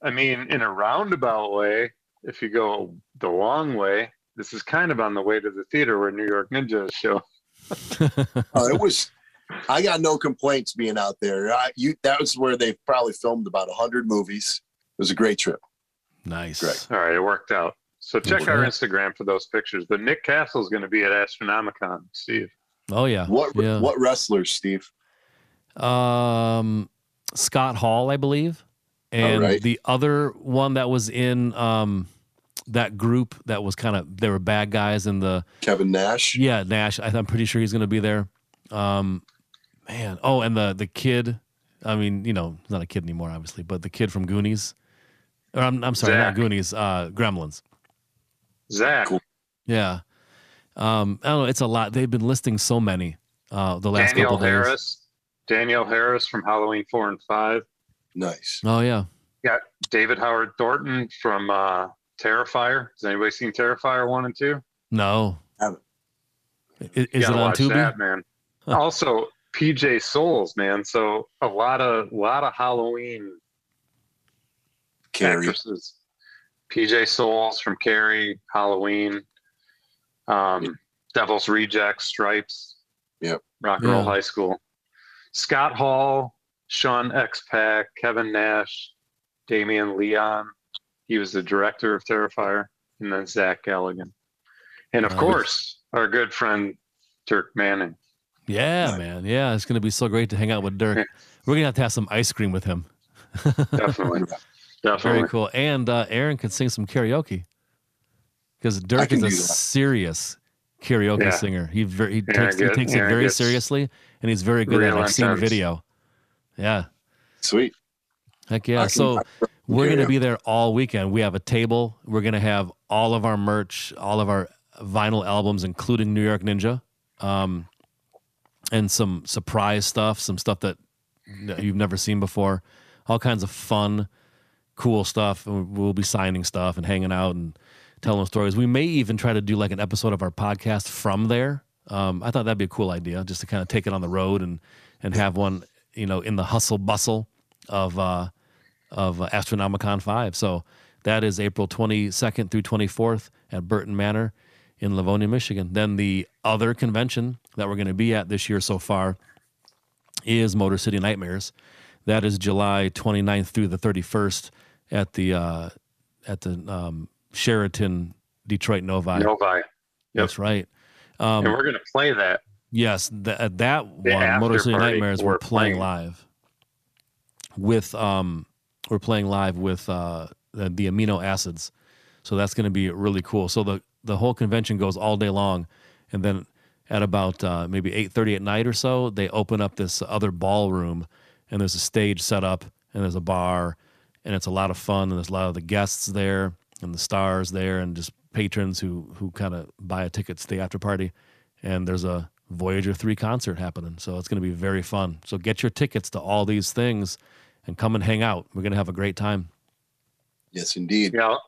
I mean, in a roundabout way, if you go the long way, this is kind of on the way to the theater where New York Ninja is show. Uh, it was. I got no complaints being out there. I, you, that was where they probably filmed about hundred movies. It was a great trip. nice. Great. All right, it worked out. So check our Instagram for those pictures. But Nick Castle's going to be at Astronomicon, Steve. Oh yeah. What Yeah. what wrestlers, Steve? Um, Scott Hall, I believe, and right. the other one that was in um that group that was kind of they were bad guys in the Kevin Nash. yeah Nash. I, I'm pretty sure he's going to be there. Um, man. Oh, and the the kid. I mean, you know, he's not a kid anymore, obviously, but the kid from Goonies. Or I'm I'm sorry, not Goonies. Uh, Gremlins. Zach, Yeah. Um, I don't know. It's a lot. They've been listing so many uh, the last Danielle couple days. Harris, Danielle Harris from Halloween four and five, Nice. Oh yeah. Yeah, David Howard Thornton from uh, Terrifier. Has anybody seen Terrifier one and two? No. Haven't. I- Is, it on watch Tubi? that, man. Huh. Also, PJ Soles, man. So a lot of lot of Halloween Carrie. actresses. PJ Soles from Carrie, Halloween, um, Devil's Rejects, Stripes, Yep. Rock and Roll High School. Scott Hall, Sean X-Pac, Kevin Nash, Damien Leone. He was the director of Terrifier, and then Zach Galligan. And of Nice. course, our good friend Dirk Manning. Yeah, man. Yeah, it's gonna be so great to hang out with Dirk. We're gonna have to have some ice cream with him. Definitely. Definitely. Very cool. And uh, Aaron could sing some karaoke because Dirk is a serious karaoke Yeah. singer. He very, he takes he takes it very seriously, and he's very good at real like seeing intense. video. Yeah, Sweet. heck yeah. can- So we're gonna be there all weekend. We have a table. We're gonna have all of our merch, all of our vinyl albums, including New York Ninja, um, and some surprise stuff, some stuff that you've never seen before. All kinds of fun, cool stuff. And We'll be signing stuff and hanging out and telling stories. We may even try to do like an episode of our podcast from there. Um, I thought that'd be a cool idea, just to kind of take it on the road and and have one, you know, in the hustle bustle of uh, of Astronomicon 5. So that is April 22nd through 24th at Burton Manor in Livonia, Michigan. Then the other convention that we're going to be at this year so far is Motor City Nightmares. That is July 29th through the 31st at the uh, at the um, Sheraton Detroit Novi. Novi. That's right. Um, and we're going to play that. Yes, that that The one, Motor City Nightmares, we're we're playing playing. live with um, we're playing live with uh, the, the amino acids, so that's going to be really cool. So the the whole convention goes all day long, and then at about uh, maybe eight thirty at night or so, they open up this other ballroom, and there's a stage set up, and there's a bar, and it's a lot of fun, and there's a lot of the guests there, and the stars there, and just patrons who who kind of buy a ticket to the after party, and there's a Voyager 3 concert happening. So it's going to be very fun. So get your tickets to all these things and come and hang out. We're gonna have a great time. Yes, indeed. Yeah, I'll,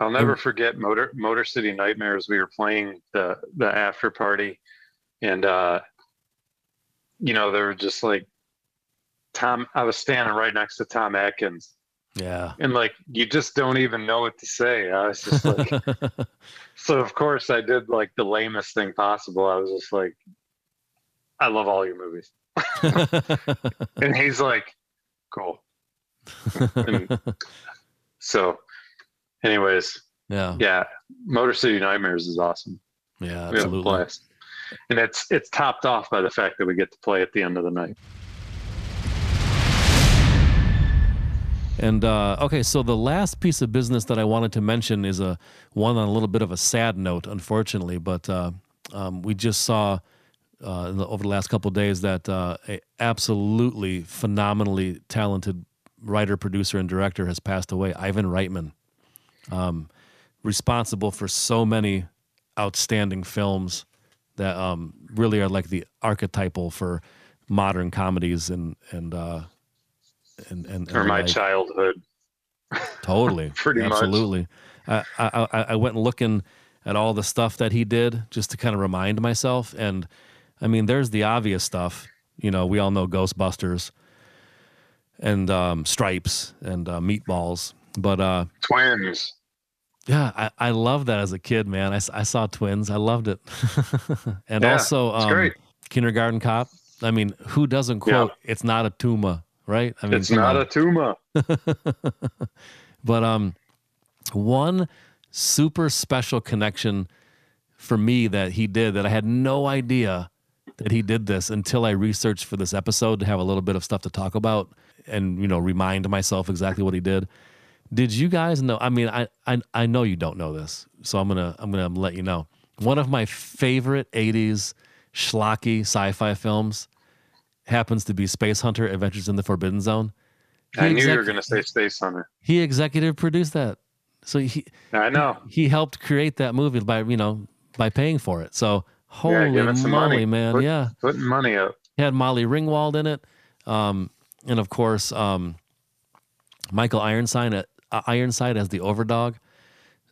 I'll never forget Motor Motor City Nightmares. We were playing the the after party, and uh, you know they were just like Tom. I was standing right next to Tom Atkins, Yeah. and like you just don't even know what to say. I was just like, so of course I did like the lamest thing possible. I was just like, I love all your movies, and he's like, cool. So, anyways, yeah. yeah, Motor City Nightmares is awesome. Yeah. We have a Absolutely. blast. And it's it's topped off by the fact that we get to play at the end of the night. And uh, okay, so the last piece of business that I wanted to mention is a one on a little bit of a sad note, unfortunately. But uh, um, we just saw uh, in the, over the last couple of days that uh, a absolutely phenomenally talented writer, producer, and director has passed away. Ivan Reitman, um, responsible for so many outstanding films that um, really are like the archetypal for modern comedies and and uh, and and, and my childhood. Totally. Pretty much. Absolutely. I, I, I I went looking at all the stuff that he did just to kind of remind myself. And I mean, there's the obvious stuff. You know, we all know Ghostbusters and um, Stripes and uh, Meatballs. But uh, Twins. yeah, I, I love that as a kid, man. I, I saw Twins. I loved it. and Yeah, also um. Kindergarten Cop. I mean, who doesn't Yeah. quote, it's not a tumor, right? I mean, It's not on. a tumor. But um, one super special connection for me that he did that I had no idea that he did this until I researched for this episode to have a little bit of stuff to talk about and you know remind myself exactly what he did. Did you guys know? I mean, I I, I know you don't know this, so I'm gonna I'm gonna let you know. One of my favorite '80s schlocky sci-fi films happens to be Space Hunter: Adventures in the Forbidden Zone. He I knew you exec- were going to say Space Hunter. He executive produced that, so he I know. he helped create that movie by you know by paying for it. So holy some moly, money. man! Put- yeah, Putting money up. he had Molly Ringwald in it, um, and of course um, Michael Ironside uh, Ironside as the Overdog.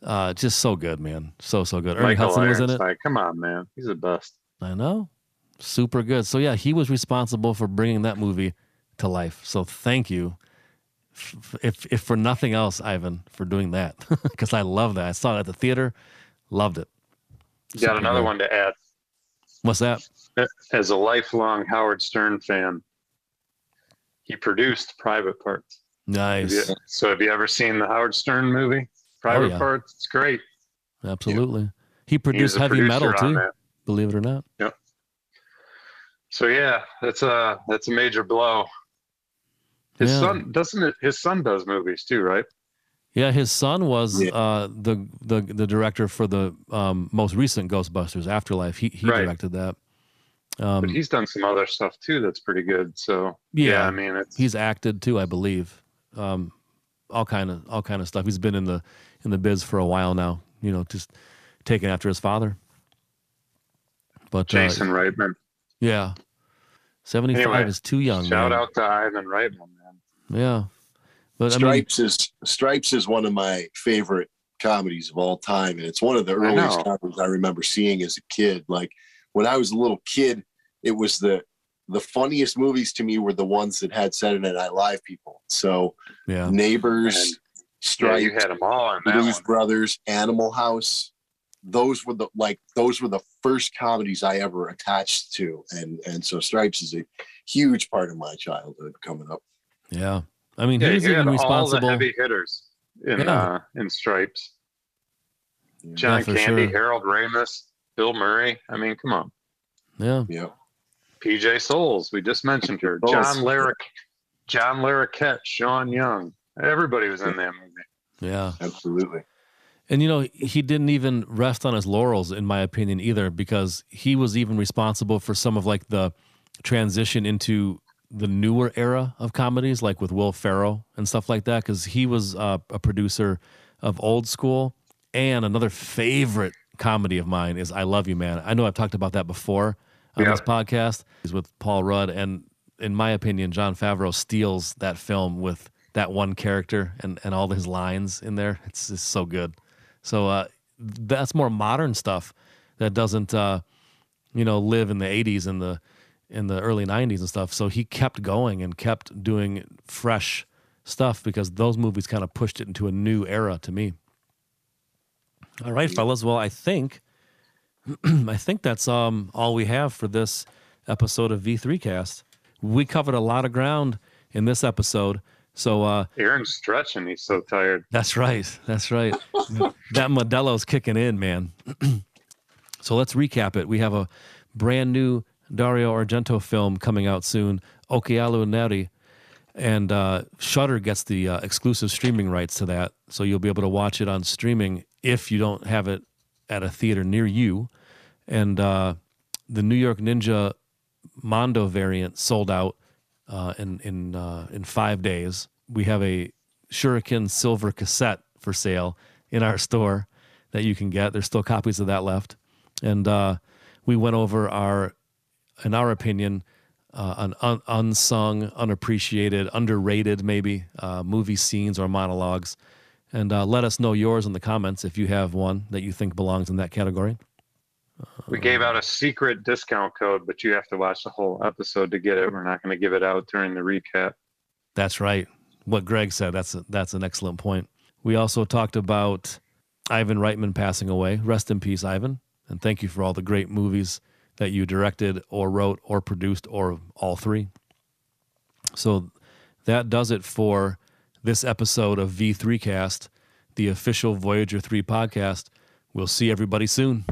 Uh, just so good, man. So so good. Ernie Michael Hudson was in it. Come on, man. He's the best. I know, super good. So yeah, he was responsible for bringing that movie to life. So thank you. If if for nothing else, Ivan, for doing that, because I love that. I saw it at the theater, loved it. You got Super another good. one to add. What's that? As a lifelong Howard Stern fan, he produced Private Parts. Have Nice. you- so have you ever seen the Howard Stern movie? Private Oh, yeah. Parts. It's great. Absolutely. He He produced a heavy metal too, that. believe it or not. Yep. So yeah, that's a that's a major blow. His Yeah. son doesn't it? His son does movies too, right? Yeah, his son was Yeah. uh, the the the director for the um, most recent Ghostbusters Afterlife. He he Right. directed that. Um, But he's done some other stuff too that's pretty good. So yeah, Yeah. I mean it's he's acted too, I believe. Um, all kind of all kind of stuff. He's been in the in the biz for a while now. You know, just taking after his father. But uh, Jason Reitman. yeah, seventy five Anyway, is too young. Shout man. out to Ivan Reitman, man. Yeah, but I mean, Stripes is Stripes is one of my favorite comedies of all time, and it's one of the earliest know. comedies I remember seeing as a kid. Like when I was a little kid, it was the the funniest movies to me were the ones that had Saturday Night Live people. So yeah, Neighbors, And- Yeah, Stripes, you had them all in that Blues one. Brothers, Animal House. Those were the like those were the first comedies I ever attached to, and and so Stripes is a huge part of my childhood coming up. yeah. I mean, Yeah, he's you had even all the heavy hitters in Yeah. uh, in Stripes. John for Candy, sure. Harold Ramis, Bill Murray. I mean, come on. Yeah, Yeah, PJ Soles, we just mentioned her. Soles. John Larrock, John Larroquette, Sean Young. Everybody was in that movie. yeah. absolutely. And you know, he didn't even rest on his laurels, in my opinion, either, because he was even responsible for some of like the transition into the newer era of comedies, like with Will Ferrell and stuff like that. Because he was uh, a producer of Old School, and another favorite comedy of mine is I Love You Man. I know I've talked about that before on Yeah. this podcast. Is with Paul Rudd, and in my opinion, Jon Favreau steals that film with that one character and, and all his lines in there. It's just so good. So uh, that's more modern stuff that doesn't, uh, you know, live in the 80s and the in the early 90s and stuff. So he kept going and kept doing fresh stuff because those movies kind of pushed it into a new era to me. All right, fellas. Well, I think I think that's um all we have for this episode of V3 Cast. We covered a lot of ground in this episode. So uh Aaron's stretching, he's so tired. That's right. That's right. that Modelo's kicking in, man. so let's recap it. We have a brand new Dario Argento film coming out soon, Occhiali Neri, and uh, Shudder gets the uh, exclusive streaming rights to that, so you'll be able to watch it on streaming if you don't have it at a theater near you. And uh, the New York Ninja Mondo variant sold out uh, in in uh, in five days. We have a Shuriken silver cassette for sale in our store that you can get. There's still copies of that left, and uh, we went over our, in our opinion, uh, an un- unsung, unappreciated, underrated maybe uh, movie scenes or monologues. And uh, let us know yours in the comments if you have one that you think belongs in that category. We gave out a secret discount code, but you have to watch the whole episode to get it. We're not going to give it out during the recap. That's right. What Greg said. That's a, that's an excellent point. We also talked about Ivan Reitman passing away. Rest in peace, Ivan. And thank you for all the great movies that you directed or wrote or produced or all three. So that does it for this episode of V3Cast, the official Voyager 3 podcast. We'll see everybody soon.